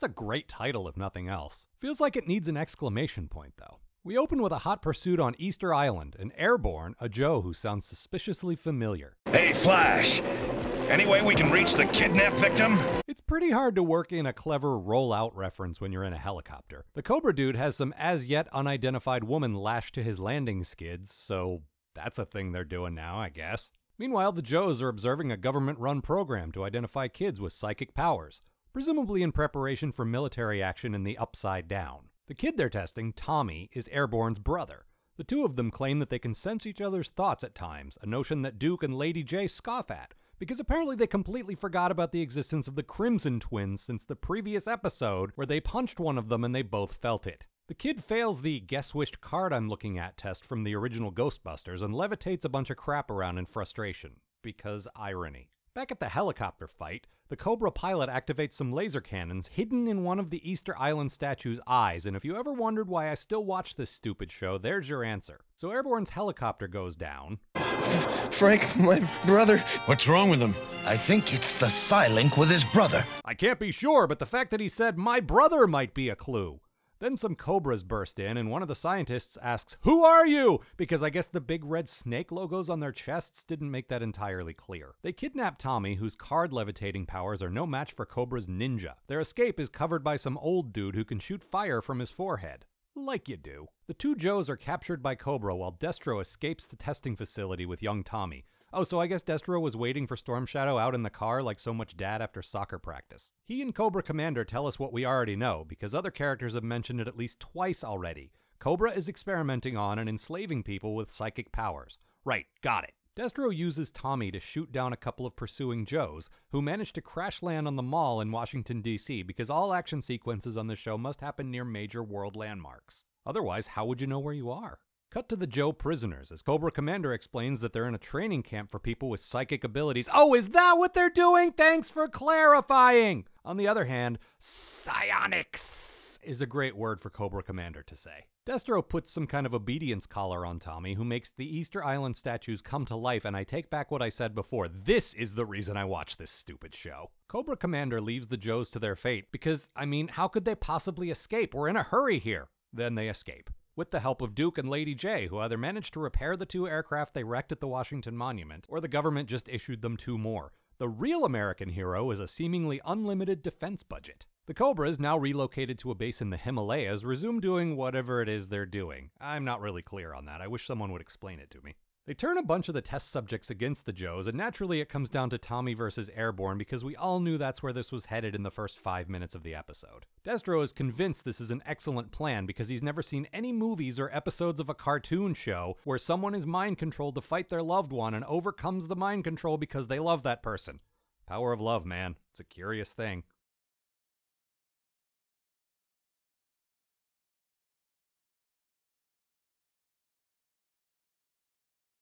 That's a great title, if nothing else. Feels like it needs an exclamation point, though. We open with a hot pursuit on Easter Island, and airborne, a Joe who sounds suspiciously familiar. Hey, Flash. Any way we can reach the kidnap victim? It's pretty hard to work in a clever rollout reference when you're in a helicopter. The Cobra dude has some as yet unidentified woman lashed to his landing skids, so that's a thing they're doing now, I guess. Meanwhile, the Joes are observing a government run program to identify kids with psychic powers, presumably in preparation for military action in the Upside Down. The kid they're testing, Tommy, is Airborne's brother. The two of them claim that they can sense each other's thoughts at times, a notion that Duke and Lady Jaye scoff at, because apparently they completely forgot about the existence of the Crimson Twins since the previous episode where they punched one of them and they both felt it. The kid fails the guess which card I'm looking at test from the original Ghostbusters and levitates a bunch of crap around in frustration. Because irony. Back at the helicopter fight, the Cobra pilot activates some laser cannons hidden in one of the Easter Island statue's eyes, and if you ever wondered why I still watch this stupid show, there's your answer. So Airborne's helicopter goes down. Frank, my brother. What's wrong with him? I think it's the Psylink with his brother. I can't be sure, but the fact that he said my brother might be a clue. Then some cobras burst in, and one of the scientists asks, Who are you? Because I guess the big red snake logos on their chests didn't make that entirely clear. They kidnap Tommy, whose card levitating powers are no match for Cobra's ninja. Their escape is covered by some old dude who can shoot fire from his forehead. Like you do. The two Joes are captured by Cobra while Destro escapes the testing facility with young Tommy. Oh, so I guess Destro was waiting for Storm Shadow out in the car like so much dad after soccer practice. He and Cobra Commander tell us what we already know, because other characters have mentioned it at least twice already. Cobra is experimenting on and enslaving people with psychic powers. Right, got it. Destro uses Tommy to shoot down a couple of pursuing Joes, who manage to crash land on the mall in Washington, D.C., because all action sequences on the show must happen near major world landmarks. Otherwise, how would you know where you are? Cut to the Joe prisoners as Cobra Commander explains that they're in a training camp for people with psychic abilities. Oh, is that what they're doing? Thanks for clarifying! On the other hand, psionics is a great word for Cobra Commander to say. Destro puts some kind of obedience collar on Tommy, who makes the Easter Island statues come to life, and I take back what I said before. This is the reason I watch this stupid show. Cobra Commander leaves the Joes to their fate because, I mean, how could they possibly escape? We're in a hurry here. Then they escape with the help of Duke and Lady Jaye, who either managed to repair the two aircraft they wrecked at the Washington Monument, or the government just issued them two more. The real American hero is a seemingly unlimited defense budget. The Cobras, now relocated to a base in the Himalayas, resume doing whatever it is they're doing. I'm not really clear on that. I wish someone would explain it to me. They turn a bunch of the test subjects against the Joes, and naturally it comes down to Tommy versus Airborne because we all knew that's where this was headed in the first five minutes of the episode. Destro is convinced this is an excellent plan because he's never seen any movies or episodes of a cartoon show where someone is mind controlled to fight their loved one and overcomes the mind control because they love that person. Power of love, man. It's a curious thing.